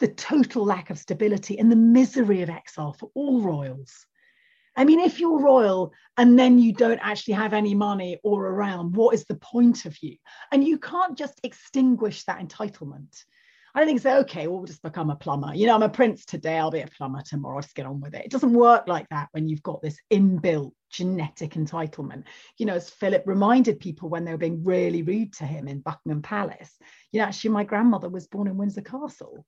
The total lack of stability and the misery of exile for all royals. I mean, if you're royal and then you don't actually have any money or around, what is the point of you? And you can't just extinguish that entitlement. I don't think say, okay, well, we'll just become a plumber. You know, I'm a prince today, I'll be a plumber tomorrow, I'll just get on with it. It doesn't work like that when you've got this inbuilt genetic entitlement. You know, as Philip reminded people when they were being really rude to him in Buckingham Palace, you know, actually, my grandmother was born in Windsor Castle.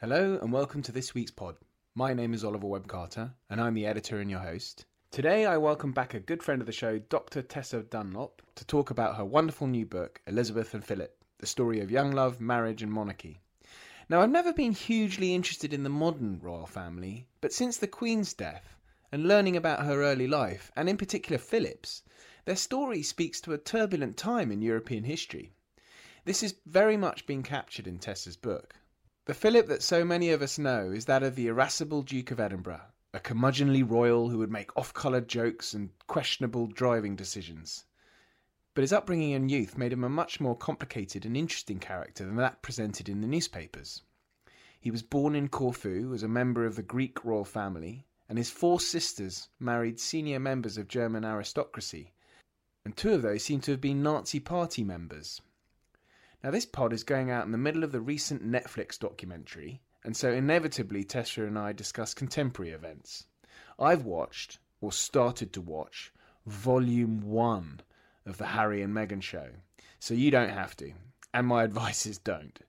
Hello and welcome to this week's pod. My name is Oliver Webb Carter and I'm the editor and your host. Today I welcome back a good friend of the show, Dr. Tessa Dunlop, to talk about her wonderful new book, Elizabeth and Philip The Story of Young Love, Marriage and Monarchy. Now, I've never been hugely interested in the modern royal family, but since the Queen's death and learning about her early life, and in particular Philip's, their story speaks to a turbulent time in European history. This is very much being captured in Tessa's book. The Philip that so many of us know is that of the irascible Duke of Edinburgh, a curmudgeonly royal who would make off coloured jokes and questionable driving decisions. But his upbringing and youth made him a much more complicated and interesting character than that presented in the newspapers. He was born in Corfu as a member of the Greek royal family, and his four sisters married senior members of German aristocracy, and two of those seem to have been Nazi Party members. Now, this pod is going out in the middle of the recent Netflix documentary, and so inevitably Tessa and I discuss contemporary events. I've watched, or started to watch, Volume 1 of The Harry and Meghan Show, so you don't have to, and my advice is don't.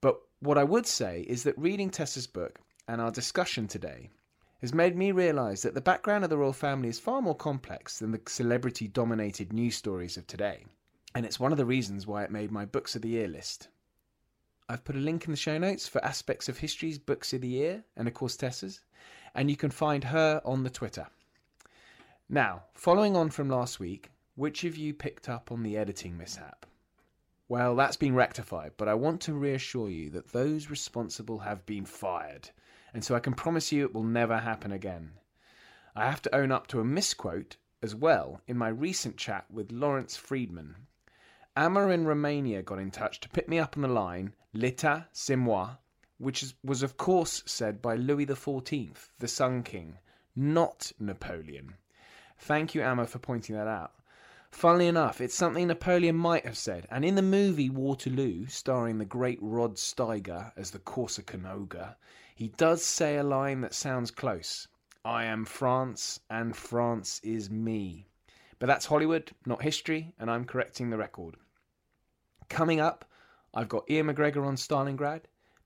But what I would say is that reading Tessa's book and our discussion today has made me realise that the background of the royal family is far more complex than the celebrity dominated news stories of today and it's one of the reasons why it made my Books of the Year list. I've put a link in the show notes for Aspects of History's Books of the Year, and of course Tessa's, and you can find her on the Twitter. Now, following on from last week, which of you picked up on the editing mishap? Well, that's been rectified, but I want to reassure you that those responsible have been fired, and so I can promise you it will never happen again. I have to own up to a misquote as well in my recent chat with Lawrence Freedman, Amma in Romania got in touch to pick me up on the line L'État, c'est which was of course said by Louis XIV, the Sun King, not Napoleon. Thank you, Amma, for pointing that out. Funnily enough, it's something Napoleon might have said, and in the movie Waterloo, starring the great Rod Steiger as the Corsican ogre, he does say a line that sounds close. I am France, and France is me. But that's Hollywood, not history, and I'm correcting the record. Coming up, I've got Iain MacGregor on Stalingrad.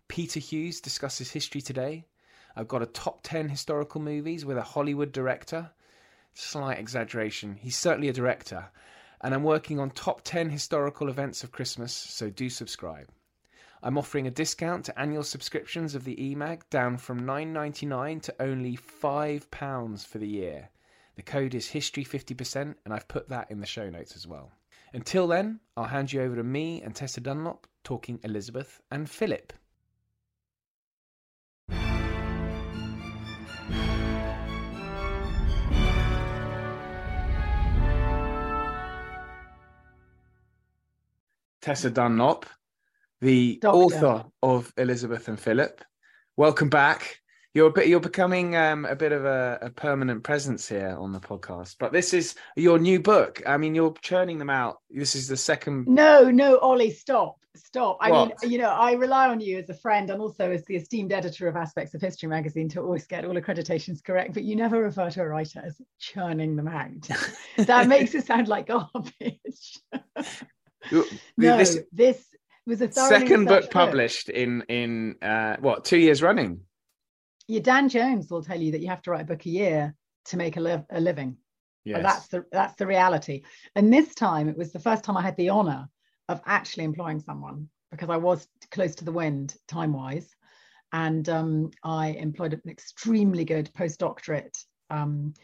Peter Hughes discusses history today. I've got a top 10 historical movies with a Hollywood director. Slight exaggeration. He's certainly a director. And I'm working on top 10 historical events of Christmas, so do subscribe. I'm offering a discount to annual subscriptions of the eMag down from $9.99 to only £5 for the year. The code is history50%, and I've put that in the show notes as well. Until then, I'll hand you over to me and Tessa Dunlop talking Elizabeth and Philip. Tessa Dunlop, the Doctor. author of Elizabeth and Philip. Welcome back you're bit, you're becoming um, a bit of a, a, permanent presence here on the podcast. But this is your new book. I mean, you're churning them out. This is the second. No, no, Ollie, stop, stop. I what? mean, you know, I rely on you as a friend and also as the esteemed editor of Aspects of History magazine to always get all accreditations correct. But you never refer to a writer as churning them out. that makes it sound like garbage. no, this, this was a second book published in in uh, what two years running your Dan Jones will tell you that you have to write a book a year to make a, li- a living. Yes. that's the that's the reality. And this time it was the first time I had the honor of actually employing someone because I was close to the wind time wise. And um, I employed an extremely good postdoctorate um,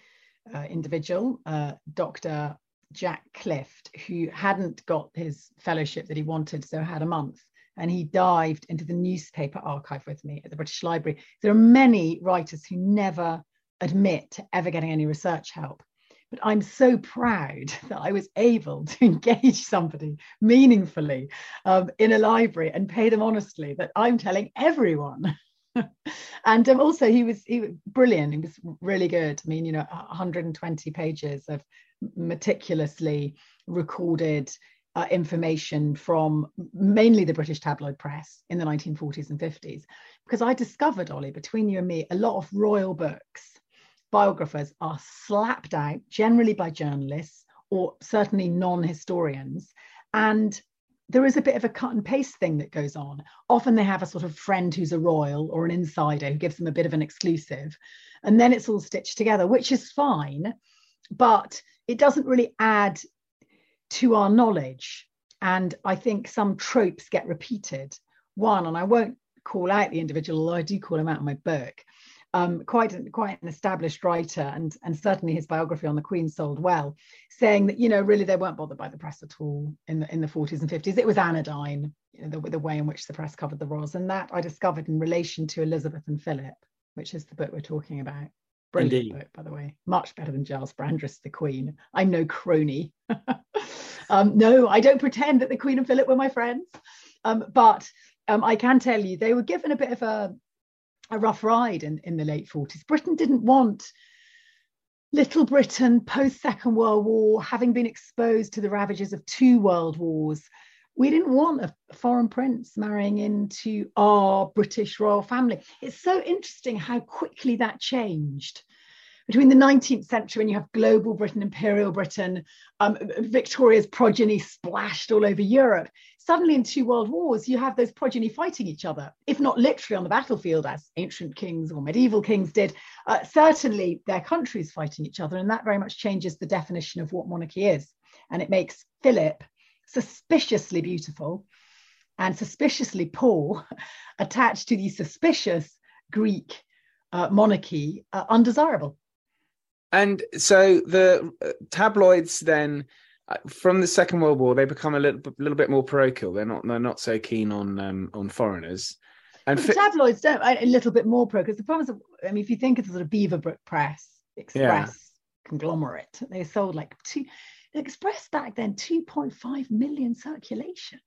uh, individual, uh, Dr. Jack Clift, who hadn't got his fellowship that he wanted, so had a month. And he dived into the newspaper archive with me at the British Library. There are many writers who never admit to ever getting any research help. But I'm so proud that I was able to engage somebody meaningfully um, in a library and pay them honestly that I'm telling everyone. and um, also he was he was brilliant. He was really good. I mean, you know, 120 pages of meticulously recorded uh, information from mainly the British tabloid press in the 1940s and 50s. Because I discovered, Ollie, between you and me, a lot of royal books biographers are slapped out, generally by journalists or certainly non historians. And there is a bit of a cut and paste thing that goes on. Often they have a sort of friend who's a royal or an insider who gives them a bit of an exclusive. And then it's all stitched together, which is fine, but it doesn't really add to our knowledge. And I think some tropes get repeated. One, and I won't call out the individual, although I do call him out in my book, um, quite quite an established writer, and and certainly his biography on the Queen sold well, saying that you know really they weren't bothered by the press at all in the in the 40s and 50s. It was anodyne, you know, the, the way in which the press covered the royals, and that I discovered in relation to Elizabeth and Philip, which is the book we're talking about. Brilliant Indeed. book, by the way, much better than Giles Brandreth's The Queen. I'm no crony. um, no, I don't pretend that the Queen and Philip were my friends, um, but um, I can tell you they were given a bit of a a rough ride in, in the late 40s. Britain didn't want Little Britain post Second World War, having been exposed to the ravages of two world wars. We didn't want a foreign prince marrying into our British royal family. It's so interesting how quickly that changed between the 19th century when you have global Britain, imperial Britain, um, Victoria's progeny splashed all over Europe, suddenly in two world wars, you have those progeny fighting each other, if not literally on the battlefield as ancient kings or medieval kings did, uh, certainly their countries fighting each other. And that very much changes the definition of what monarchy is. And it makes Philip suspiciously beautiful and suspiciously poor attached to the suspicious Greek uh, monarchy uh, undesirable. And so the uh, tabloids then uh, from the Second World War they become a little little bit more parochial. They're not they're not so keen on um, on foreigners. And fi- tabloids don't a little bit more pro because the problem is, I mean, if you think of the sort of Beaverbrook Press Express yeah. conglomerate, they sold like two. Express back then 2.5 million circulation.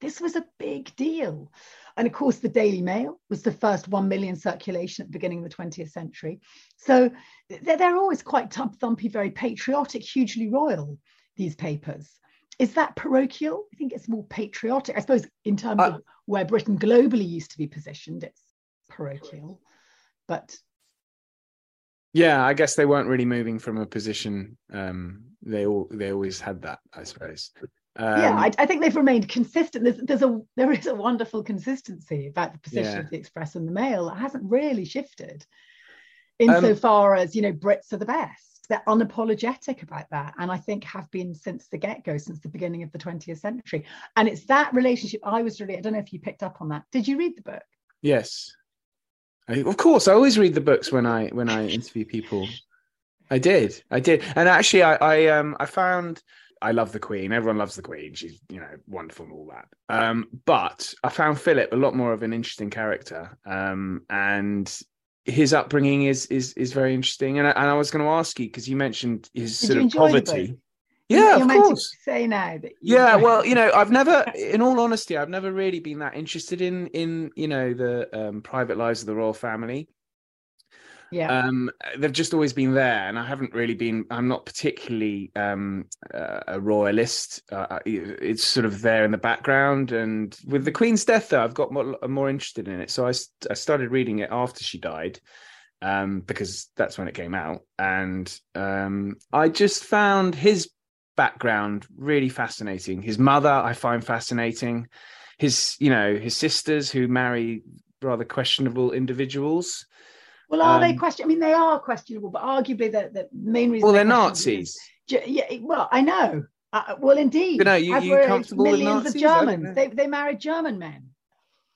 This was a big deal. And of course, the Daily Mail was the first 1 million circulation at the beginning of the 20th century. So they're, they're always quite thumpy, very patriotic, hugely royal, these papers. Is that parochial? I think it's more patriotic. I suppose, in terms uh, of where Britain globally used to be positioned, it's parochial. But yeah, I guess they weren't really moving from a position. Um, they all they always had that, I suppose. Um, yeah, I, I, think they've remained consistent. There's, there's a there is a wonderful consistency about the position yeah. of the Express and the Mail. It hasn't really shifted, insofar um, as you know Brits are the best. They're unapologetic about that, and I think have been since the get go, since the beginning of the 20th century. And it's that relationship I was really. I don't know if you picked up on that. Did you read the book? Yes, I, of course. I always read the books when I when I interview people. I did, I did, and actually, I I um I found I love the Queen. Everyone loves the Queen. She's, you know, wonderful and all that. Um, but I found Philip a lot more of an interesting character. Um, and his upbringing is is is very interesting. And I, and I was going to ask you because you mentioned his Did sort of poverty. Yeah, You're of course. say now that. Yeah, well, you know, I've never, in all honesty, I've never really been that interested in in you know the um, private lives of the royal family. Yeah. Um they've just always been there and i haven't really been i'm not particularly um uh, a royalist. Uh it's sort of there in the background and with the queen's death though i've got more, more interested in it. So I, I started reading it after she died um because that's when it came out. And um i just found his background really fascinating his mother i find fascinating his you know his sisters who marry rather questionable individuals well, are um, they question? I mean, they are questionable, but arguably the, the main reason. Well, they're Nazis. yeah, well, I know. Uh, well, indeed. You know, you, you comfortable with millions Nazis? of I don't know. Germans. They, they married German men.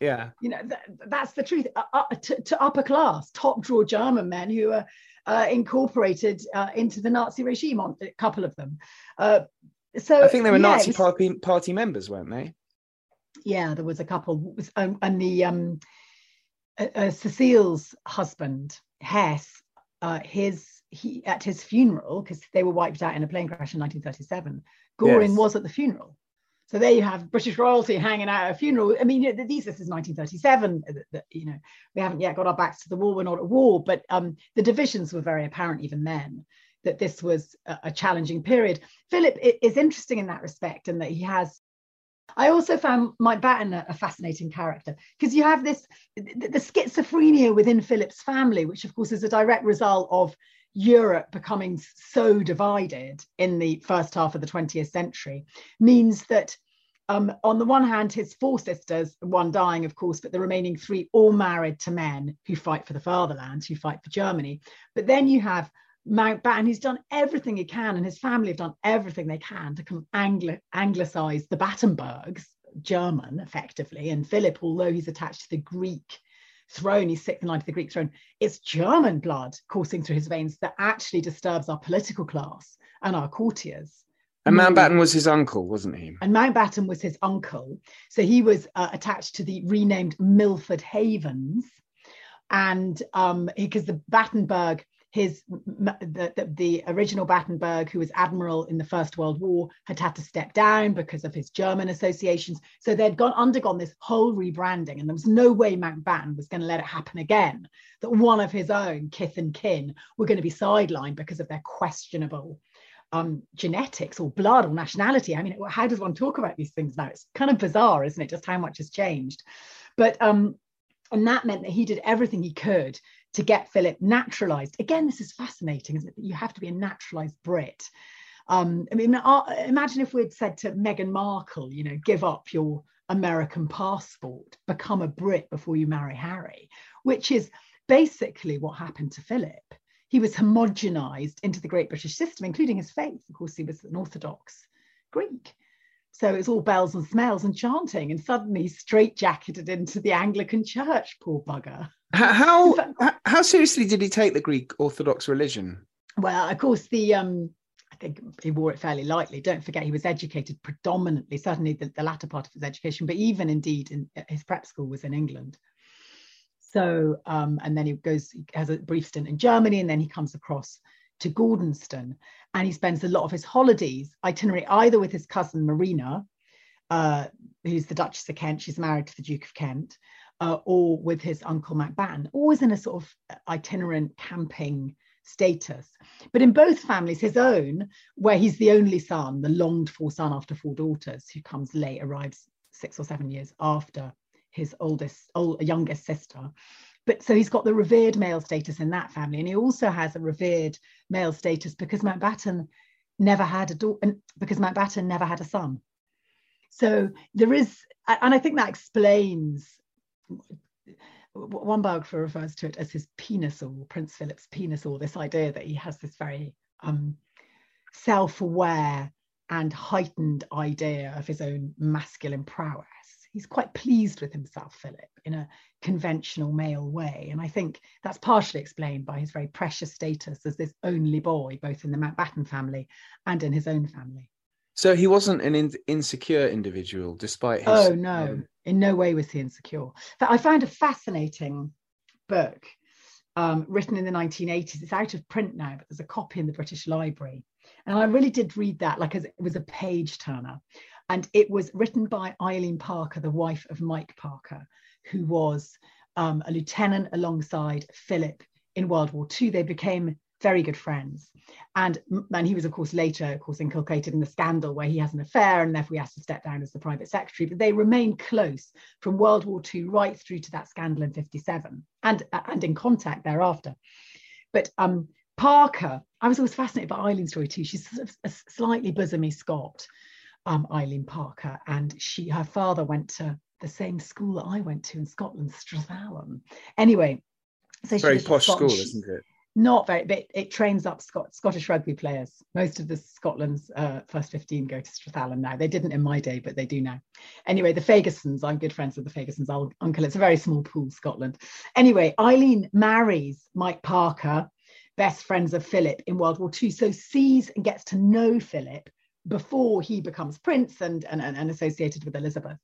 Yeah. You know, th- that's the truth. Uh, uh, to, to upper class, top drawer German men who are uh, incorporated uh, into the Nazi regime, on a couple of them. Uh, so I think they were yeah, Nazi was- party party members, weren't they? yeah there was a couple um, and the um uh, uh, Cecilie's husband hess uh his he at his funeral because they were wiped out in a plane crash in 1937 Göring Yes. was at the funeral so there you have british royalty hanging out at a funeral. I mean these this is 1937 uh, you know we haven't yet got our backs to the wall. We're not at war but um the divisions were very apparent even then that this was a, challenging period. Philip is interesting in that respect and that he has I also found Mountbatten a, fascinating character because you have this the schizophrenia within Philip's family, which of course is a direct result of Europe becoming so divided in the first half of the 20th century, means that um, on the one hand, his four sisters, one dying, of course, but the remaining three all married to men who fight for the fatherland, who fight for Germany. But then you have Mountbatten, who's done everything he can, and his family have done everything they can to of Angli- anglicize the Battenbergs, German, effectively. And Philip, although he's attached to the Greek throne, he's sixth in line to the Greek throne, it's German blood coursing through his veins that actually disturbs our political class and our courtiers. And. Mountbatten was his uncle, wasn't he? And Mountbatten was his uncle. So he was uh, attached to the renamed Milford Havens. And um, because the Battenberg, his the, the, the original Battenberg, who was admiral in the First World War, had had to step down because of his German associations. So they'd gone undergone this whole rebranding, and there was no way Mountbatten was going to let it happen again. That one of his own kith and kin were going to be sidelined because of their questionable um, genetics or blood or nationality. I mean, how does one talk about these things now? It's kind of bizarre, isn't it? Just how much has changed. But um, and that meant that he did everything he could to get Philip naturalized. Again, this is fascinating, isn't it? You have to be a naturalized Brit. Um, I mean, uh, imagine if we'd said to Meghan Markle, you know, give up your American passport, become a Brit before you marry Harry, which is basically what happened to Philip he was homogenized into the great British system, including his faith. Of course, he was an Orthodox Greek. So it's all bells and smells and chanting, and suddenly he's straitjacketed into the Anglican church, poor bugger. How how, In fact- h- how seriously did he take the Greek Orthodox religion? Well, of course, the um, I think he wore it fairly lightly. Don't forget, he was educated predominantly, certainly the, the latter part of his education, but even indeed in his prep school was in England. So, um, and then he goes, he has a brief stint in Germany, and then he comes across to Gordonstoun, and he spends a lot of his holidays itinerary either with his cousin Marina, uh, who's the Duchess of Kent, she's married to the Duke of Kent, uh, or with his uncle Mountbatten, always in a sort of itinerant camping status. But in both families, his own, where he's the only son, the longed for son after four daughters, who comes late, arrives six or seven years after his oldest, old, youngest sister. But so he's got the revered male status in that family, and he also has a revered male status because Mountbatten never had a daughter, because Mountbatten never had a son. So there is, and I think that explains. One biographer refers to it as his penis or Prince Philip's penis or this idea that he has this very um, self-aware and heightened idea of his own masculine prowess. He's quite pleased with himself, Philip, in a conventional male way. And I think that's partially explained by his very precious status as this only boy, both in the Mountbatten family and in his own family. So he wasn't an in- insecure individual, despite his. Oh, no, um, in no way was he insecure. But I found a fascinating book um, written in the 1980s. It's out of print now, but there's a copy in the British Library. And I really did read that like as it was a page turner. And it was written by Eileen Parker, the wife of Mike Parker, who was um, a lieutenant alongside Philip in World War II. They became very good friends. And, and he was, of course, later, of course, inculcated in the scandal where he has an affair and therefore he has to step down as the private secretary. But they remained close from World War II right through to that scandal in 57 and, and in contact thereafter. But um, Parker, I was always fascinated by Eileen's story too. She's a slightly bosomy Scot, um, Eileen Parker, and she her father went to the same school that I went to in Scotland, Strathallan. Anyway, so very posh school, isn't it? not very, but it trains up Scot- Scottish rugby players. Most of the Scotland's uh, first 15 go to Strathallan now. They didn't in my day, but they do now. Anyway, the Fergusons, I'm good friends with the Fergusons' uncle. It's a very small pool, Scotland. Anyway, Eileen marries Mike Parker, best friends of Philip in World War II. So sees and gets to know Philip before he becomes prince and, and, and associated with Elizabeth.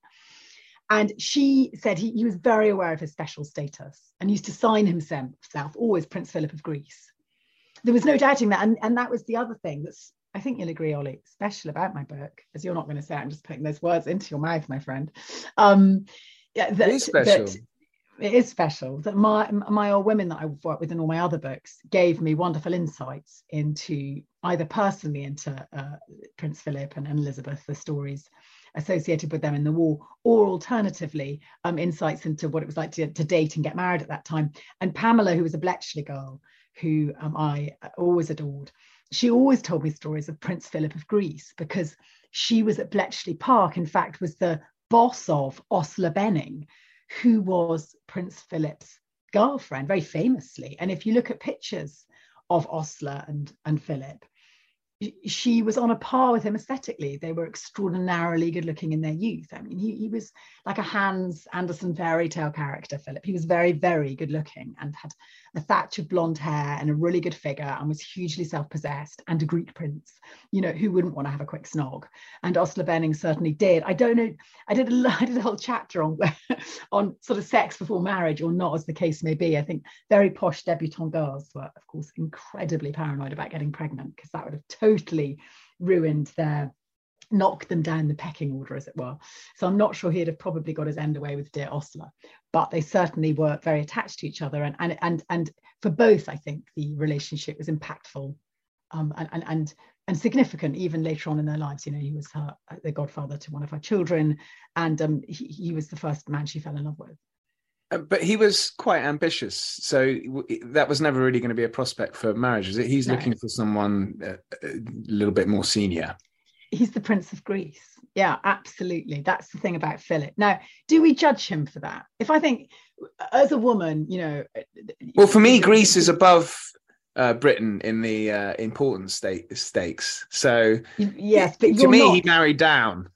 And she said he, he was very aware of his special status and used to sign himself always Prince Philip of Greece. There was no doubting that. And, and that was the other thing that's, I think you'll agree, Ollie, special about my book, as you're not going to say, I'm just putting those words into your mouth, my friend. Um, yeah, that, it is special. That, it is special that my my old women that I've worked with in all my other books gave me wonderful insights into either personally into uh, Prince Philip and, and Elizabeth, the stories associated with them in the war, or alternatively, um, insights into what it was like to, to, date and get married at that time. And Pamela, who was a Bletchley girl, who um, I always adored, she always told me stories of Prince Philip of Greece because she was at Bletchley Park, in fact, was the boss of Osla Benning, who was Prince Philip's girlfriend, very famously. And if you look at pictures of Osla and, and Philip, she was on a par with him aesthetically. They were extraordinarily good looking in their youth. I mean, he, he was like a Hans Andersen fairy tale character, Philip. He was very, very good looking and had a thatch of blonde hair and a really good figure and was hugely self-possessed and a Greek prince, you know, who wouldn't want to have a quick snog? And Osla Benning certainly did. I don't know, I did a, I did a whole chapter on, on sort of sex before marriage or not, as the case may be. I think very posh debutante girls were, of course, incredibly paranoid about getting pregnant because that would have totally ruined their knocked them down the pecking order, as it were. So I'm not sure he'd have probably got his end away with dear Osla, but they certainly were very attached to each other. And and and and for both, I think the relationship was impactful um, and, and and and significant even later on in their lives. You know, he was her the godfather to one of her children, and um, he, he was the first man she fell in love with. Uh, but he was quite ambitious, so that was never really going to be a prospect for marriage, is it? He's no. looking for someone a, uh, a little bit more senior he's the Prince of Greece. Yeah, absolutely. That's the thing about Philip. Now, do we judge him for that? If I think, as a woman, you know. Well, for me, Greece is above uh, Britain in the uh, important state stakes. So yes, but to me, not... he married down.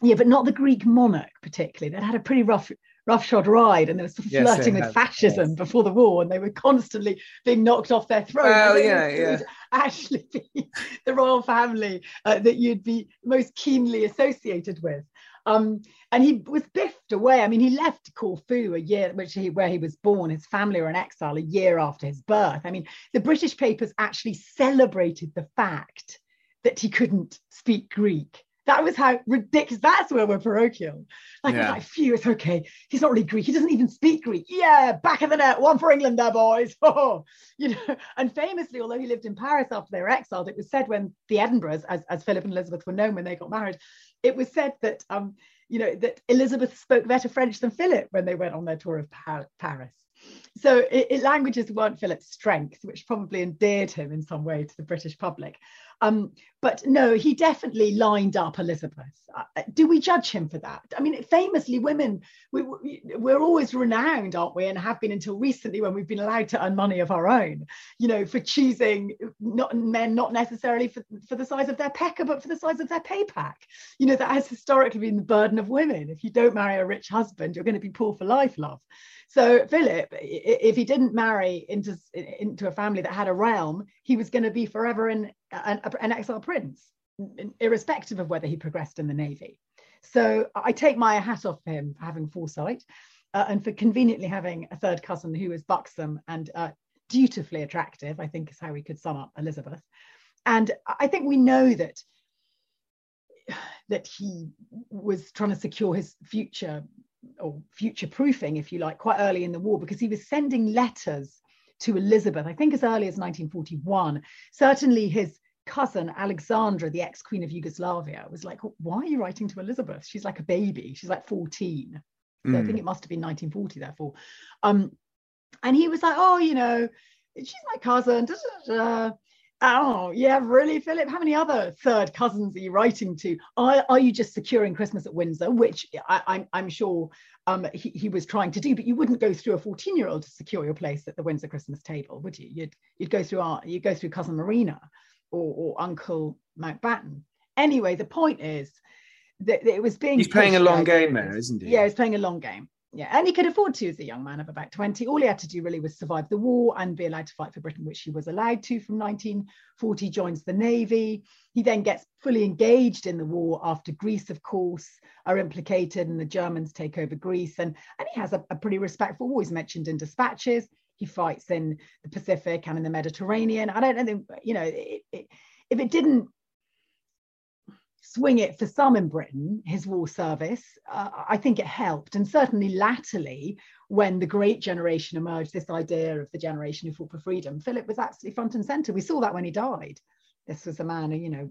Yeah, but not the Greek monarch particularly. They had a pretty rough roughshod ride and they were sort of yes, flirting with fascism yes. before the war and they were constantly being knocked off their throne. Well, yeah, yeah. Actually, be the royal family uh, that you'd be most keenly associated with. Um, and he was biffed away. I mean, he left Corfu a year, which he, where he was born. His family were in exile a year after his birth. I mean, the British papers actually celebrated the fact that he couldn't speak Greek that was how ridiculous. That's where we're parochial. Like, yeah. like, phew, it's okay. He's not really Greek. He doesn't even speak Greek. Yeah, back of the net, one for England, there, boys. Oh, you know. And famously, although he lived in Paris after they were exiled, it was said when the Edinburghs, as, as Philip and Elizabeth were known when they got married, it was said that um, you know, that Elizabeth spoke better French than Philip when they went on their tour of Paris. So it, it, languages weren't Philip's strength, which probably endeared him in some way to the British public. Um, but no, he definitely lined up Elizabeth. Uh, do we judge him for that? I mean, famously, women, we, we're always renowned, aren't we? And have been until recently when we've been allowed to earn money of our own, you know, for choosing not men, not necessarily for, for the size of their pecker, but for the size of their pay pack. You know, that has historically been the burden of women. If you don't marry a rich husband, you're going to be poor for life, love. So Philip, if he didn't marry into, into a family that had a realm, he was going to be forever in an, an exile prince, irrespective of whether he progressed in the navy. So I take my hat off for him for having foresight uh, and for conveniently having a third cousin who was buxom and uh, dutifully attractive, I think is how we could sum up Elizabeth. And I think we know that that he was trying to secure his future or future proofing, if you like, quite early in the war because he was sending letters to Elizabeth, I think as early as 1941. Certainly his cousin Alexandra, the ex-queen of Yugoslavia, was like, why are you writing to Elizabeth? She's like a baby. She's like 14. So mm. I think hmm. it must have been 1940, therefore. Um, and he was like, oh, you know, she's my cousin. Da, da, da. Oh, yeah, really, Philip? How many other third cousins are you writing to? Are, are you just securing Christmas at Windsor, which I, am I'm, I'm sure um, he, he was trying to do, but you wouldn't go through a 14 year old to secure your place at the Windsor Christmas table, would you? You'd, you'd go through our, you'd go through cousin Marina or, or Uncle Mountbatten. Anyway, the point is that, that it was being. He's playing a long game there, isn't he? Yeah, he's playing a long game yeah, and he could afford to as a young man of about 20. All he had to do really was survive the war and be allowed to fight for Britain, which he was allowed to from 1940, joins the Navy. He then gets fully engaged in the war after Greece, of course, are implicated and the Germans take over Greece. And, and he has a, a pretty respectful war. He's mentioned in dispatches. He fights in the Pacific and in the Mediterranean. I don't know, you know, it, it, if it didn't swing it for some in Britain, his war service, uh, I think it helped. And certainly latterly, when the great generation emerged, this idea of the generation who fought for freedom, Philip was absolutely front and center. We saw that when he died. This was a man who, you know,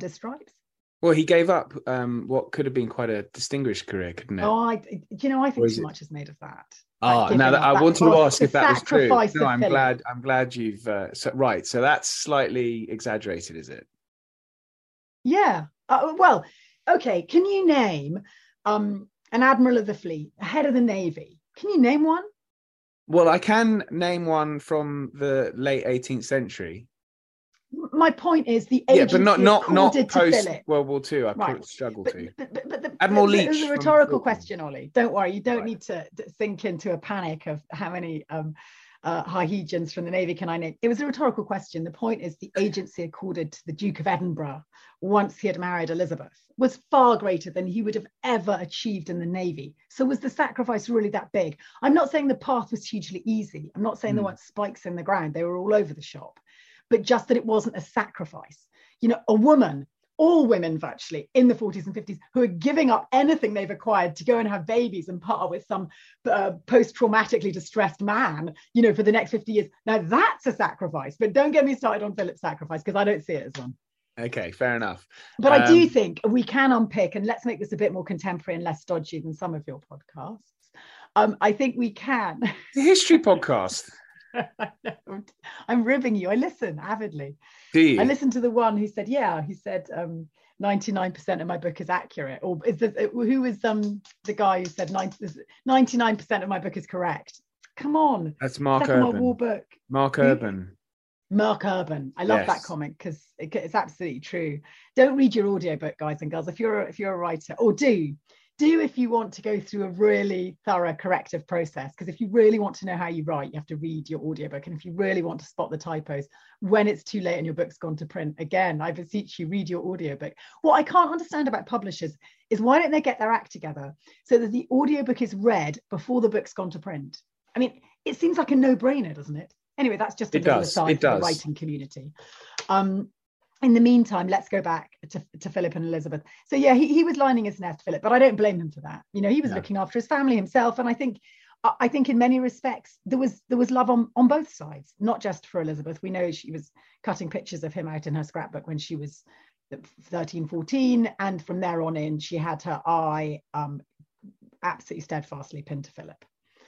his stripes. Well, he gave up um, what could have been quite a distinguished career, couldn't it? Oh, I, you know, I think too it? much is made of that. Oh, now that, I wanted to ask if that was true. No, I'm Philip. glad. I'm glad you've uh, so, right. So that's slightly exaggerated, is it? Yeah, uh, well, okay. Can you name um, an admiral of the fleet, a head of the navy? Can you name one? Well, I can name one from the late 18th century. My point is the yeah, but not not not post World War II. I right. struggle but, to. But, but, but the, Admiral Leach. It was a rhetorical question, Ollie. Don't worry. You don't right. need to, think into a panic of how many um, uh, Hygiens from the Navy can I name? It was a rhetorical question. The point is the agency accorded to the Duke of Edinburgh once he had married Elizabeth was far greater than he would have ever achieved in the Navy. So was the sacrifice really that big? I'm not saying the path was hugely easy. I'm not saying mm. there hmm. weren't spikes in the ground. They were all over the shop, but just that it wasn't a sacrifice. You know, a woman all women virtually in the 40s and 50s who are giving up anything they've acquired to go and have babies and part with some uh, post-traumatically distressed man you know for the next 50 years. Now that's a sacrifice but don't get me started on philip's sacrifice because i don't see it as one. Okay fair enough. But um, i do um, think we can unpick and let's make this a bit more contemporary and less dodgy than some of your podcasts. Um, i think we can. The history podcast I'm ribbing you. I listen avidly. Do you? I listened to the one who said, "Yeah," he said, um, 99% of my book is accurate." Or is this, who was um the guy who said 99% of my book is correct? Come on. That's Mark Second Urban. War book. Mark who, Urban. Mark Urban. I love yes. that comment because it, it's absolutely true. Don't read your audiobook, guys and girls. If you're if you're a writer, or do do if you want to go through a really thorough corrective process because if you really want to know how you write you have to read your audiobook. And if you really want to spot the typos when it's too late and your book's gone to print again i beseech you read your audiobook. What i can't understand about publishers is why don't they get their act together so that the audiobook is read before the book's gone to print? I mean it seems like a no-brainer doesn't it? Anyway that's just a it little does. aside it for does. the writing community. Um, in the meantime, let's go back to, to Philip and Elizabeth. So yeah, he, he was lining his nest, Philip, but I don't blame him for that. You know, he was no. looking after his family himself. And I think I think in many respects there was there was love on, on both sides, not just for Elizabeth. We know she was cutting pictures of him out in her scrapbook when she was 13, 14. And from there on in, she had her eye um, absolutely steadfastly pinned to Philip.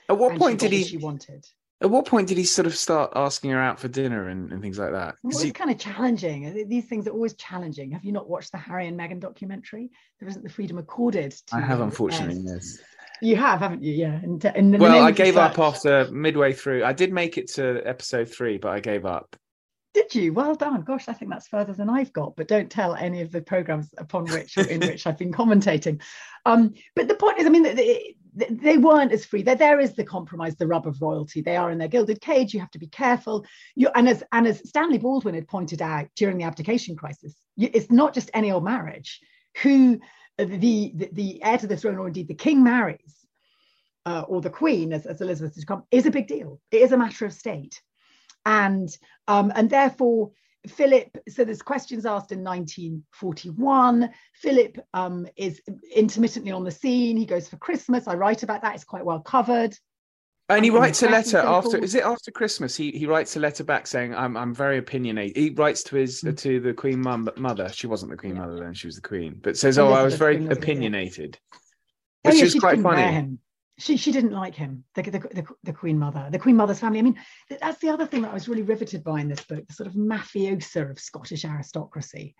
At what point did he she wanted? At what point did he sort of start asking her out for dinner and, and things like that? It's he... kind of challenging. These things are always challenging. Have you not watched the Harry and Meghan documentary? There isn't the freedom accorded. I have, unfortunately, yes. You have, haven't you? Yeah. And, and well, I gave up after midway through. I did make it to episode three, but I gave up. Did you? Well done. Gosh, I think that's further than I've got, but don't tell any of the programs upon which in which I've been commentating. Um, but the point is, I mean, they weren't as free. There, there is the compromise, the rub of royalty. They are in their gilded cage. You have to be careful. You, and as and as Stanley Baldwin had pointed out during the abdication crisis, it's not just any old marriage. Who the, the, the heir to the throne, or indeed the king, marries, uh, or the queen, as, as Elizabeth has come, is a big deal. It is a matter of state, and um, and therefore Philip, so there's questions asked in 1941. Philip um, is intermittently on the scene. He goes for Christmas. I write about that. It's quite well covered. And he writes a letter after. Is it after Christmas? He he writes a letter back saying, "I'm I'm very opinionated." He writes to his mm-hmm. to the Queen mum, mother. She wasn't the Queen yeah. mother then; she was the Queen. But says, "Oh, I was very opinionated," oh, which yeah, is quite funny. She she didn't like him, the, the, the, the, Queen Mother, the Queen Mother's family. I mean, that's the other thing that I was really riveted by in this book, the sort of mafiosa of Scottish aristocracy.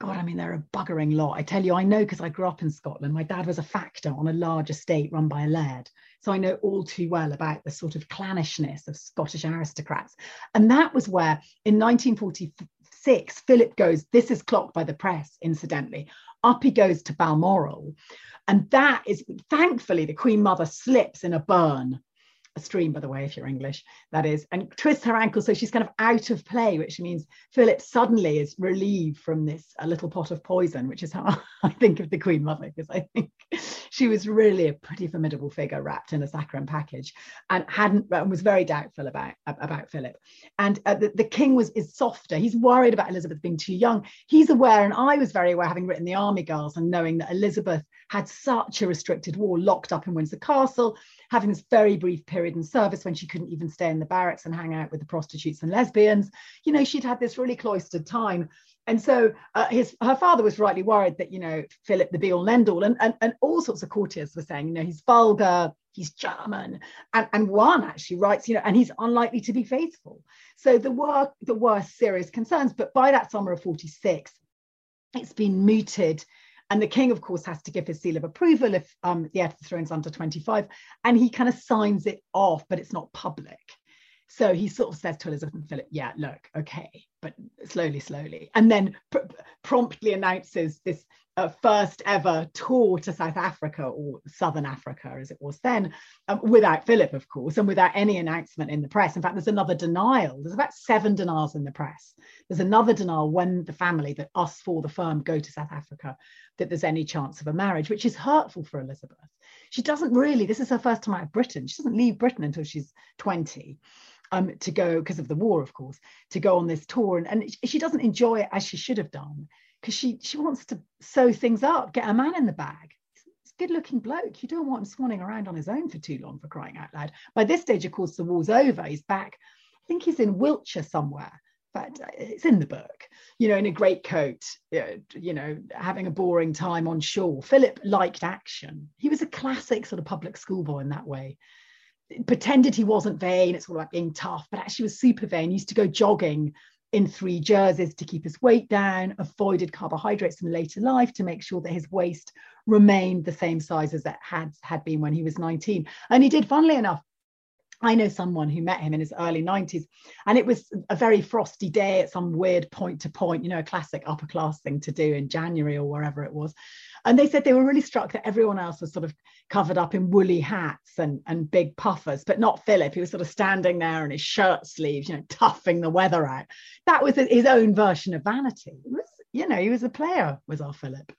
God, I mean, they're a buggering lot. I tell you, I know because I grew up in Scotland. My dad was a factor on a large estate run by a laird. So I know all too well about the sort of clannishness of Scottish aristocrats. And that was where in 1946, Philip goes, this is clocked by the press, incidentally. Up he goes to Balmoral. And that is, thankfully, the Queen Mother slips in a burn a stream, by the way, if you're English, that is, and twists her ankle so she's kind of out of play, which means Philip suddenly is relieved from this a little pot of poison, which is how I think of the Queen Mother, because I think she was really a pretty formidable figure wrapped in a saccharine package, and hadn't and was very doubtful about about Philip. And uh, the, the king was is softer. He's worried about Elizabeth being too young. He's aware, and I was very aware, having written the Army Girls and knowing that Elizabeth had such a restricted war, locked up in Windsor Castle having this very brief period in service when she couldn't even stay in the barracks and hang out with the prostitutes and lesbians. You know, she'd had this really cloistered time. And so uh, his her father was rightly worried that, you know, Philip the be all and end all. And, and, and all sorts of courtiers were saying, you know, he's vulgar, he's German. And, and one actually writes, you know, and he's unlikely to be faithful. So there were, there were serious concerns. But by that summer of 46, it's been mooted and the king, of course, has to give his seal of approval if um, the heir to the throne's under 25. And he kind of signs it off, but it's not public. So he sort of says to Elizabeth and Philip, yeah, look, okay, but slowly, slowly. And then pr- promptly announces this uh, first ever tour to South Africa or Southern Africa, as it was then, um, without Philip, of course, and without any announcement in the press. In fact, there's another denial. There's about seven denials in the press. There's another denial when the family, that us for the firm, go to South Africa, that there's any chance of a marriage, which is hurtful for Elizabeth. She doesn't really, this is her first time out of Britain. She doesn't leave Britain until she's 20. Um, to go because of the war, of course, to go on this tour, and, and she doesn't enjoy it as she should have done because she she wants to sew things up, get a man in the bag. He's a good looking bloke. You don't want him swanning around on his own for too long for crying out loud. By this stage, of course, the war's over. He's back. I think he's in Wiltshire somewhere. But uh, it's in the book, you know, in a great coat, uh, you know, having a boring time on shore. Philip liked action. He was a classic sort of public schoolboy in that way pretended he wasn't vain. It's all about being tough, but actually was super vain. He used to go jogging in three jerseys to keep his weight down, avoided carbohydrates in later life to make sure that his waist remained the same size as it had, had been when he was 19. And he did, funnily enough, I know someone who met him in his early 90s, and it was a very frosty day at some weird point to point, you know, a classic upper class thing to do in January or wherever it was. And they said they were really struck that everyone else was sort of covered up in woolly hats and, and big puffers, but not Philip. He was sort of standing there in his shirt sleeves, you know, toughing the weather out. That was his own version of vanity. Was, you know, he was a player, was our Philip.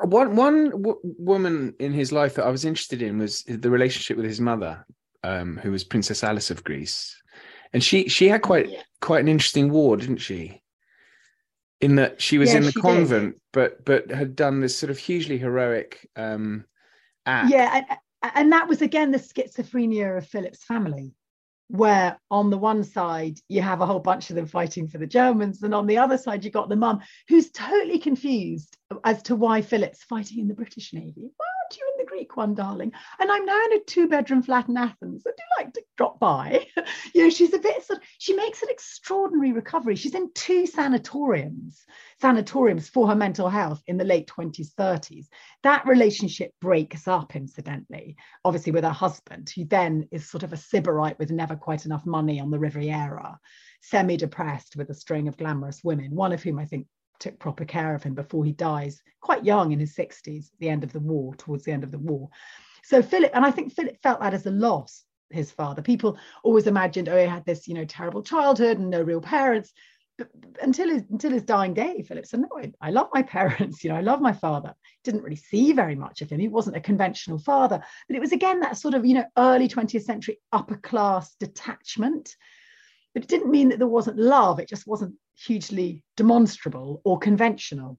One one w- woman in his life that I was interested in was the relationship with his mother, um, who was Princess Alice of Greece, and she she had quite yeah. quite an interesting war, didn't she? in that she was yeah, in the convent, did. but but had done this sort of hugely heroic um, act. Yeah, and, and that was again the schizophrenia of Philip's family, where on the one side you have a whole bunch of them fighting for the Germans, and on the other side you got the mum who's totally confused as to why Philip's fighting in the British Navy. Why you in the Greek one, darling? And I'm now in a two-bedroom flat in Athens. I do like to drop by. you know, she's a bit sort of, she makes an extraordinary recovery. She's in two sanatoriums, sanatoriums for her mental health in the late 20s, 30s. That relationship breaks up, incidentally, obviously with her husband, who then is sort of a sybarite with never quite enough money on the Riviera semi depressed with a string of glamorous women, one of whom I think took proper care of him before he dies, quite young in his 60s, at the end of the war, towards the end of the war. So Philip, and I think Philip felt that as a loss, his father. People always imagined, oh, he had this, you know, terrible childhood and no real parents. But until his until his dying day, Philip said, no, I, I love my parents, you know, I love my father. Didn't really see very much of him. He wasn't a conventional father. But it was again that sort of, you know, early 20th century upper class detachment. But it didn't mean that there wasn't love. It just wasn't hugely demonstrable or conventional.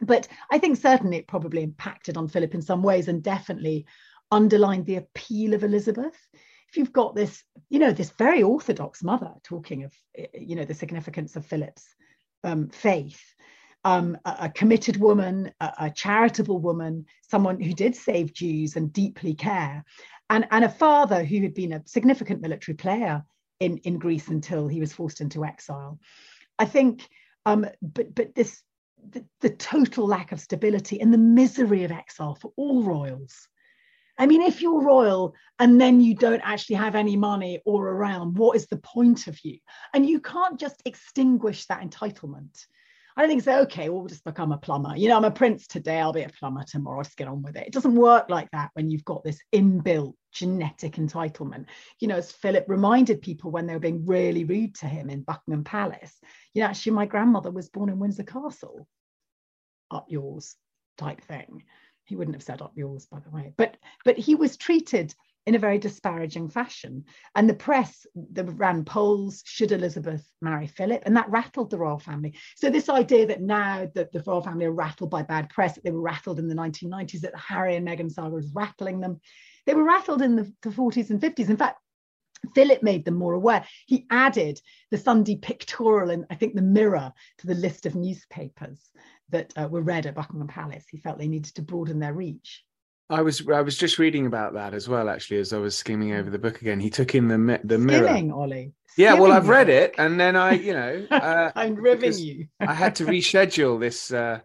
But I think certainly it probably impacted on Philip in some ways and definitely underlined the appeal of Elizabeth. If you've got this, you know, this very orthodox mother talking of, you know, the significance of Philip's um, faith, um, a, a, committed woman, a, a, charitable woman, someone who did save Jews and deeply care, and, and a father who had been a significant military player in, in Greece until he was forced into exile. I think, um, but but this the, the total lack of stability and the misery of exile for all royals. I mean, if you're royal and then you don't actually have any money or around, what is the point of you? And you can't just extinguish that entitlement. I don't think so. Okay, well, we'll just become a plumber. You know, I'm a prince today, I'll be a plumber tomorrow. I'll just get on with it. It doesn't work like that when you've got this inbuilt genetic entitlement. You know, as Philip reminded people when they were being really rude to him in Buckingham Palace, you know, actually, my grandmother was born in Windsor Castle, up yours type thing. He wouldn't have said up yours, by the way, but but he was treated in a very disparaging fashion. And the press the ran polls should Elizabeth marry Philip? And that rattled the royal family. So, this idea that now that the royal family are rattled by bad press, that they were rattled in the 1990s, that Harry and Meghan saga was rattling them, they were rattled in the, the 40s and 50s. In fact, Philip made them more aware. He added the Sunday Pictorial and I think the Mirror to the list of newspapers that uh, were read at Buckingham Palace. He felt they needed to broaden their reach. I was I was just reading about that as well, actually, as I was skimming over the book again. He took in the the mirror. Skimming, Ollie. Yeah, well, I've read it, and then I, you know, uh, I'm ribbing you. I had to reschedule this uh,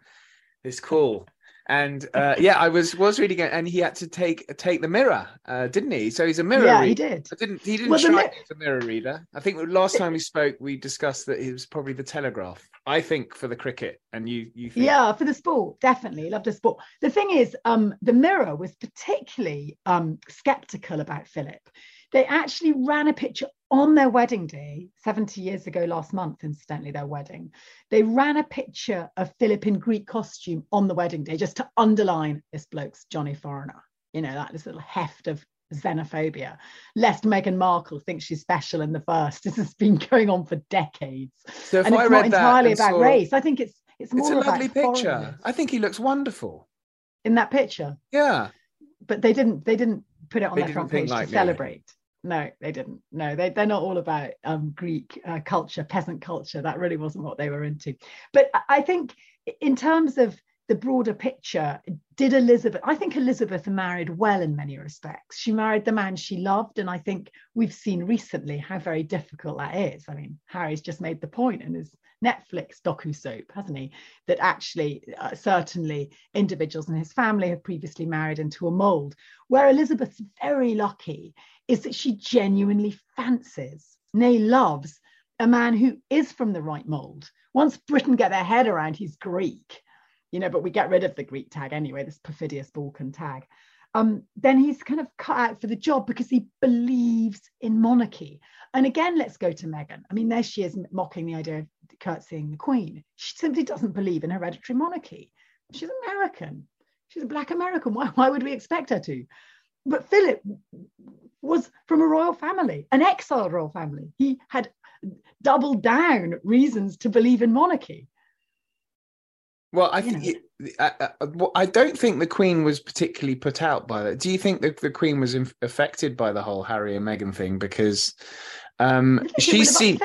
this call, and uh, yeah, I was was reading it, and he had to take take the mirror, uh, didn't he? So he's a mirror. Yeah, reader. he did. I didn't he didn't well, try the, mirror reader? I think last time we spoke, we discussed that he was probably the Telegraph. I think for the cricket, and you you think... yeah for the sport definitely love the sport. The thing is, um, the Mirror was particularly um, skeptical about Philip. They actually ran a picture on their wedding day, 70 years ago last month, incidentally, their wedding. They ran a picture of Philip in Greek costume on the wedding day just to underline this bloke's Johnny Foreigner. You know, that this little heft of xenophobia, lest Meghan Markle thinks she's special in the first. This has been going on for decades. So and it's not entirely about saw... race. I think it's it's more it's a lovely picture. Foreigners. I think he looks wonderful in that picture. Yeah, but they didn't they didn't put it on they their front page like to celebrate. No, they didn't. No, they, they're not all about um, Greek uh, culture, peasant culture. That really wasn't what they were into. But I think, in terms of the broader picture, did Elizabeth, I think Elizabeth married well in many respects. She married the man she loved. And I think we've seen recently how very difficult that is. I mean, Harry's just made the point in his Netflix docu soap, hasn't he? That actually, uh, certainly, individuals in his family have previously married into a mold. Where Elizabeth's very lucky is that she genuinely fancies, nay, loves a man who is from the right mold. Once Britain get their head around he's Greek, you know, but we get rid of the Greek tag anyway, this perfidious Balkan tag. Um, then he's kind of cut out for the job because he believes in monarchy. And again, let's go to Meghan. I mean, there she is mocking the idea of curtsying the Queen. She simply doesn't believe in hereditary monarchy. She's American. She's a Black American. Why, why would we expect her to? But Philip was from a royal family, an exiled royal family. He had doubled down reasons to believe in monarchy. Well, I think I, I, I, don't think the Queen was particularly put out by that. Do you think that the Queen was inf- affected by the whole Harry and Meghan thing? Because um, she's seen,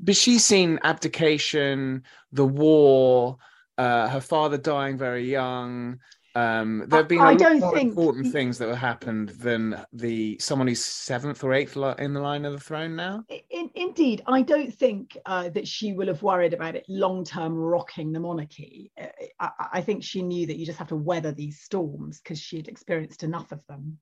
but she's seen abdication, the war, uh, her father dying very young, um, there have been I, lot more think... important things that have happened than the someone who's seventh or eighth in the line of the throne now. In, indeed, I don't think uh, that she will have worried about it long term rocking the monarchy. Uh, I, I, think she knew that you just have to weather these storms because she had experienced enough of them.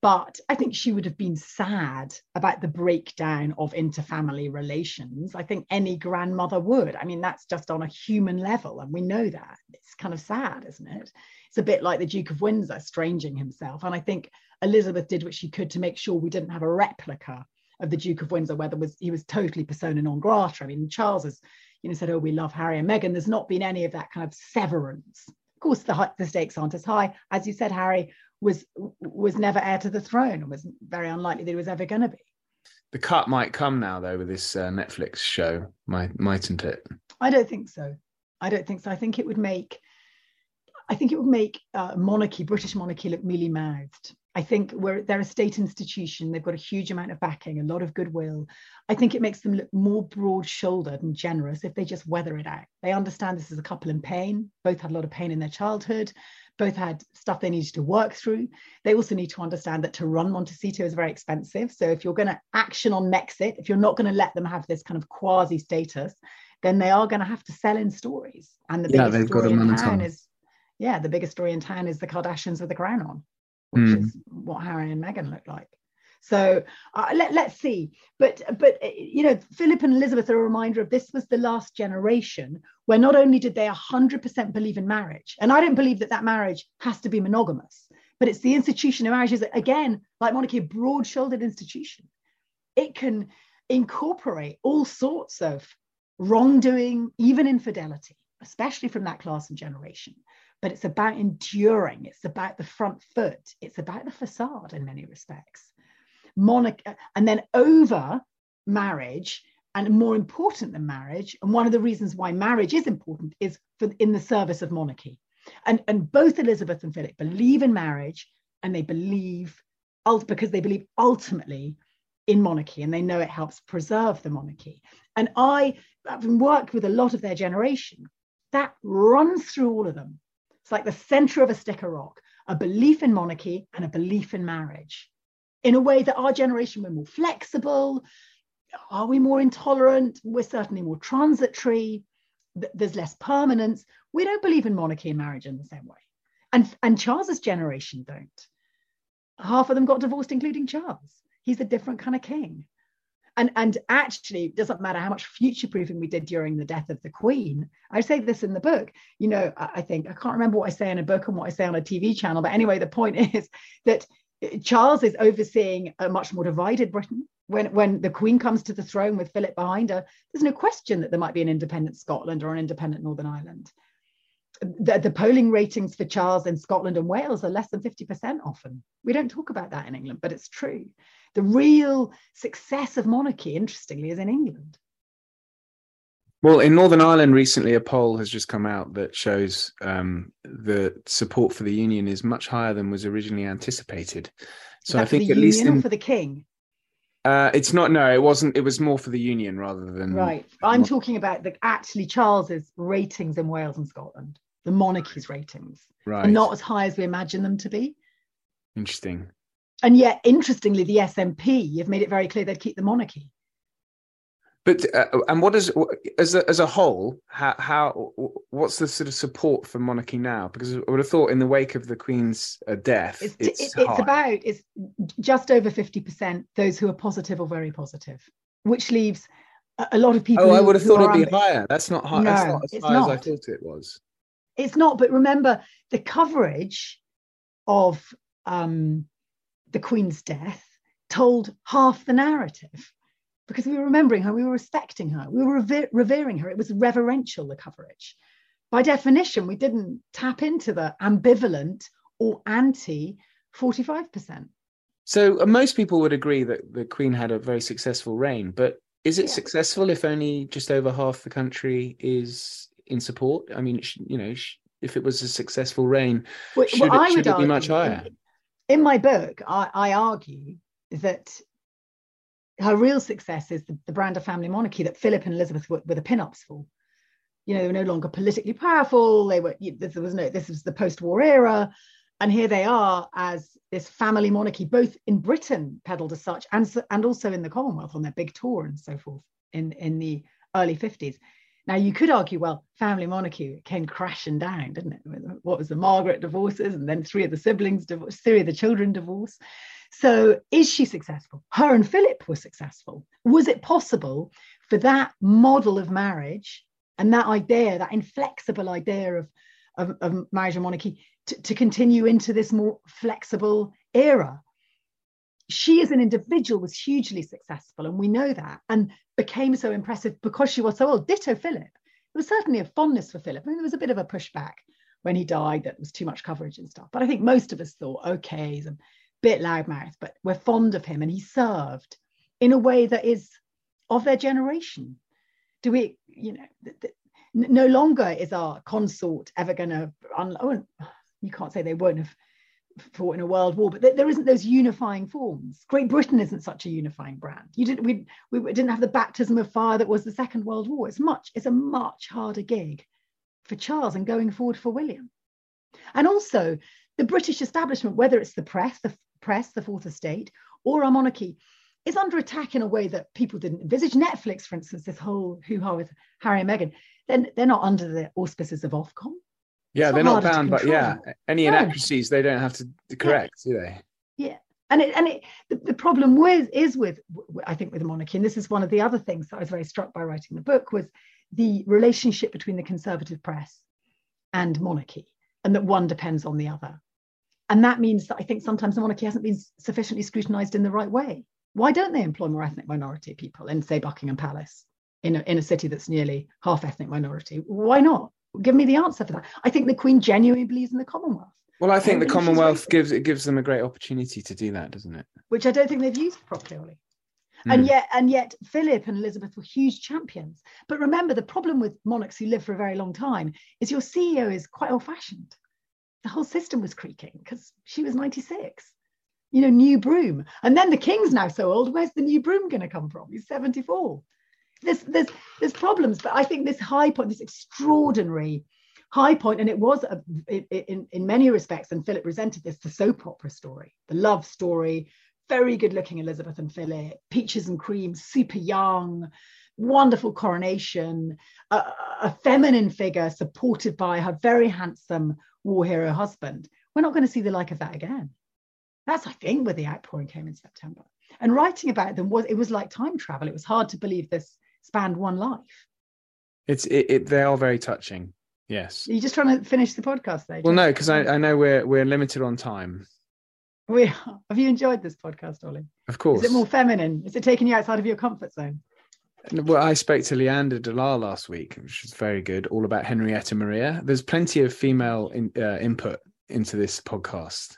But I think she would have been sad about the breakdown of interfamily relations. I think any grandmother would. I mean, that's just on a human level, and we know that. It's kind of sad, isn't it? it's a bit like the Duke of Windsor stranging himself. And I think Elizabeth did what she could to make sure we didn't have a replica of the Duke of Windsor, where there was he was totally persona non grata. I mean, Charles has, you know, said, "Oh, we love Harry and Meghan." There's not been any of that kind of severance. Of course, the, the stakes aren't as high as you said. Harry was was never heir to the throne, and was very unlikely that he was ever going to be. The cut might come now, though, with this uh, Netflix show, might mightn't it? I don't think so. I don't think so. I think it would make I think it would make uh, monarchy, British monarchy, look mealy mouthed. I think we're, they're a state institution. They've got a huge amount of backing, a lot of goodwill. I think it makes them look more broad shouldered and generous if they just weather it out. They understand this is a couple in pain, both had a lot of pain in their childhood, both had stuff they needed to work through. They also need to understand that to run Montecito is very expensive. So if you're going to action on Megxit, if you're not going to let them have this kind of quasi status, then they are going to have to sell in stories. And the biggest yeah, story in town is, yeah, the biggest story in town is the Kardashians with the crown on which mm. is what Harry and Meghan look like. So uh, let, let's see. But but uh, you know, Philip and Elizabeth are a reminder of this was the last generation where not only did they 100% believe in marriage, and I don't believe that that marriage has to be monogamous, but it's the institution of marriage is again like monarchy, a broad-shouldered institution. It can incorporate all sorts of wrongdoing, even infidelity, especially from that class and generation but it's about enduring. It's about the front foot. It's about the facade in many respects. Monarch, and then over marriage, and more important than marriage, and one of the reasons why marriage is important is for, in the service of monarchy. And, and both Elizabeth and Philip believe in marriage, and they believe because they believe ultimately in monarchy and they know it helps preserve the monarchy. And I, having worked with a lot of their generation, that runs through all of them. It's like the center of a stick of rock, a belief in monarchy and a belief in marriage. In a way that our generation, we're more flexible. Are we more intolerant? We're certainly more transitory. There's less permanence. We don't believe in monarchy and marriage in the same way. And, and Charles's generation don't. Half of them got divorced, including Charles. He's a different kind of king and and actually it doesn't matter how much future proofing we did during the death of the queen. I say this in the book you know i think i can't remember what i say in a book and what i say on a tv channel but anyway the point is that uh, charles is overseeing a much more divided britain. When when the queen comes to the throne with philip behind her there's no question that there might be an independent scotland or an independent northern ireland. The, the polling ratings for charles in scotland and wales are less than 50% often. We don't talk about that in england but it's true the real success of monarchy, interestingly, is in England. Well, in Northern Ireland recently, a poll has just come out that shows um, the support for the union is much higher than was originally anticipated. So I think at least in, for the king. Uh, it's not. No, it wasn't. It was more for the union rather than. Right. I'm talking about the actually Charles's ratings in Wales and Scotland, the monarchy's ratings, right? And not as high as we imagine them to be. Interesting and yet, interestingly, the SNP have made it very clear they'd keep the monarchy. But uh, and what is as a, as a whole? How, how what's the sort of support for monarchy now? Because I would have thought in the wake of the Queen's uh, death, it's it's, it's about it's just over fifty percent those who are positive or very positive, which leaves a, a lot of people. Oh, I would have thought it'd be higher. That's not high. No, that's not as high not. as I thought it was. It's not. But remember, the coverage of um, the Queen's death told half the narrative because we were remembering her, we were respecting her, we were revering her. It was reverential, the coverage. By definition, we didn't tap into the ambivalent or anti 45%. So uh, most people would agree that the Queen had a very successful reign, but is it yeah. successful if only just over half the country is in support? I mean, you know, if it was a successful reign, well, should, well, it, should it be much higher? In my book, I, I argue that her real success is the, the of family monarchy that Philip and Elizabeth were, were the pin-ups for. You know, they were no longer politically powerful. They were there was no this was the post-war era, and here they are as this family monarchy, both in Britain peddled as such, and and also in the Commonwealth on their big tour and so forth in in the early 50s. Now, you could argue, well, family monarchy came crashing down, didn't it? What was the Margaret divorces, and then three of the siblings divorce, three of the children divorce. So, is she successful? Her and Philip were successful. Was it possible for that model of marriage and that idea, that inflexible idea of, of, of marriage and monarchy, to, to continue into this more flexible era? She as an individual was hugely successful and we know that and became so impressive because she was so old. Ditto philip. There was certainly a fondness for philip. I mean, there was a bit of a pushback when he died that was too much coverage and stuff. But i think most of us thought okay he's a bit loudmouth but we're fond of him and he served in a way that is of their generation. Do we you know th- th- no longer is our consort ever going to un- oh, you can't say they won't have fought in a world war, but there isn't those unifying forms. Great Britain isn't such a unifying brand. You didn't we, we didn't have the baptism of fire that was the Second World War. It's much it's a much harder gig for Charles and going forward for William. And also the British establishment, whether it's the press, the press, the fourth estate, or our monarchy, is under attack in a way that people didn't envisage. Netflix, for instance, this whole hoo-ha with Harry and Meghan, then they're not under the auspices of Ofcom. Yeah, they're not bound, but yeah, any inaccuracies they don't have to correct, yeah. do they? Yeah, and it, and it, the, the problem with is with I think with the monarchy, and this is one of the other things that I was very struck by writing the book was the relationship between the conservative press and monarchy, and that one depends on the other. And that means that I think sometimes the monarchy hasn't been sufficiently scrutinized in the right way. Why don't they employ more ethnic minority people in, say, Buckingham Palace, in a, in a city that's nearly half ethnic minority? Why not? Give me the answer for that. I think the Queen genuinely believes in the Commonwealth. Well, I think I the Commonwealth gives it gives them a great opportunity to do that, doesn't it? Which I don't think they've used properly. Mm. And yet, and yet, Philip and Elizabeth were huge champions. But remember, the problem with monarchs who live for a very long time is your CEO is quite old-fashioned. The whole system was creaking because she was 96. You know, new broom. And then the king's now so old. Where's the new broom going to come from? He's 74 there's there's there's problems, but I think this high point, this extraordinary high point, and it was a, in in many respects, and Philip presented this the soap opera story, the love story. Very good looking Elizabeth and Philip, peaches and cream, super young, wonderful coronation, a, a feminine figure supported by her very handsome war hero husband. We're not going to see the like of that again. That's, I think, where the outpouring came in September. And writing about them was it was like time travel. It was hard to believe this spanned one life. It's it, it they are very touching. Yes. Are you just trying to finish the podcast there? Well, no, because I, I know we're we're limited on time. We have you enjoyed this podcast, Ollie? Of course. Is it more feminine? Is it taking you outside of your comfort zone? Well, I spoke to Leanda de Lisle last week, which was very good, all about Henrietta Maria. There's plenty of female in, uh, input into this podcast.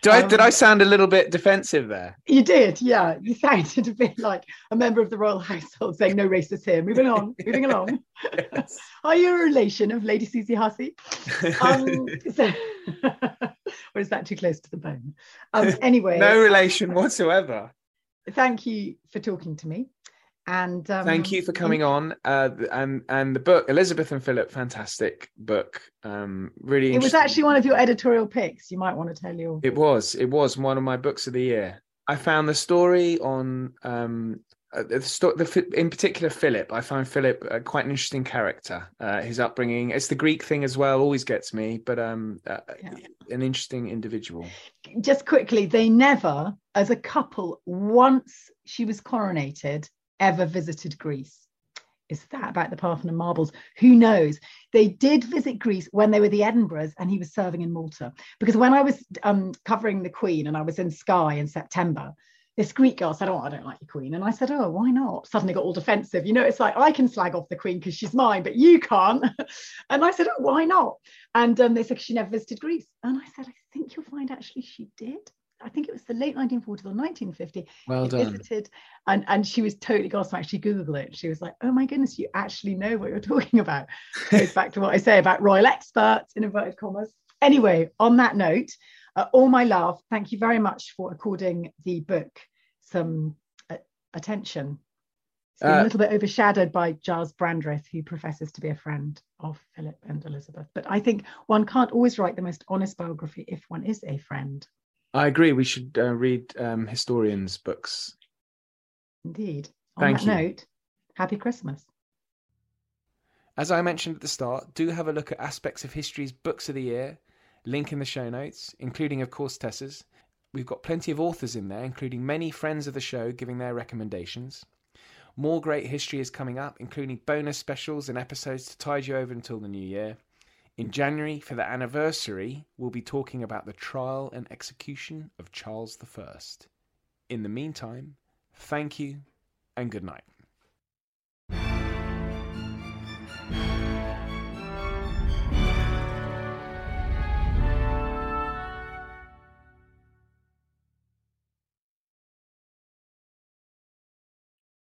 Did I, um, did I sound a little bit defensive there? You did, yeah. You sounded a bit like a member of the royal household saying no racists here. Moving on, moving along. Yes. Are you a relation of Lady Susie Hussey? Um, so, or is that too close to the bone? Um, anyway, no relation whatsoever. Thank you for talking to me. And um, thank you for coming on. Uh, and and the book Elizabeth and Philip, fantastic book. Um, really, it was actually one of your editorial picks. You might want to tell your. It was. It was one of my books of the year. I found the story on um, uh, the, the, in particular Philip. I find Philip uh, quite an interesting character. Uh, his upbringing, it's the Greek thing as well, always gets me. But um, uh, yeah. an interesting individual. Just quickly, they never, as a couple, once she was coronated, ever visited Greece. Is that about the Parthenon marbles? Who knows? They did visit Greece when they were the Edinburghs and he was serving in Malta. Because when I was um, covering the Queen and I was in Sky in September, this Greek girl said, Oh, I don't like your Queen. And I said, Oh, why not? Suddenly got all defensive. You know, it's like I can slag off the Queen because she's mine, but you can't. and I said, Oh, why not? And um, they said she never visited Greece. And I said, I think you'll find actually she did. I think it was the late 1940s or 1950. Well done. Visited, and, and she was totally gobsmacked. She Googled it. She was like, oh my goodness, you actually know what you're talking about. Goes back to what I say about royal experts, in inverted commas. Anyway, on that note, uh, all my love, thank you very much for according the book some uh, attention. It's been uh, a little bit overshadowed by Giles Brandreth, who professes to be a friend of Philip and Elizabeth. But I think one can't always write the most honest biography if one is a friend. I agree. We should uh, read um, historians' books. Indeed. On Thank that you. note, happy Christmas. As I mentioned at the start, do have a look at aspects of history's books of the year. Link in the show notes, including, of course, Tessa's. We've got plenty of authors in there, including many friends of the show giving their recommendations. More great history is coming up, including bonus specials and episodes to tide you over until the new year. In January, for the anniversary, we'll be talking about the trial and execution of Charles I. In the meantime, thank you and good night.